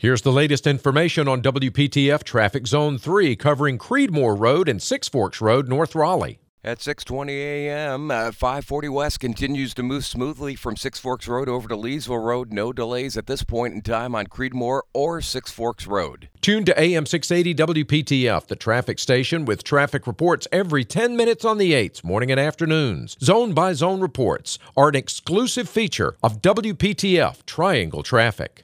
Here's the latest information on WPTF Traffic Zone 3 covering Creedmoor Road and Six Forks Road, North Raleigh. At 6:20 a.m., uh, 540 West continues to move smoothly from Six Forks Road over to Leesville Road. No delays at this point in time on Creedmoor or Six Forks Road. Tune to AM 680 WPTF, the traffic station with traffic reports every 10 minutes on the 8s, morning and afternoons. Zone by zone reports are an exclusive feature of WPTF Triangle Traffic.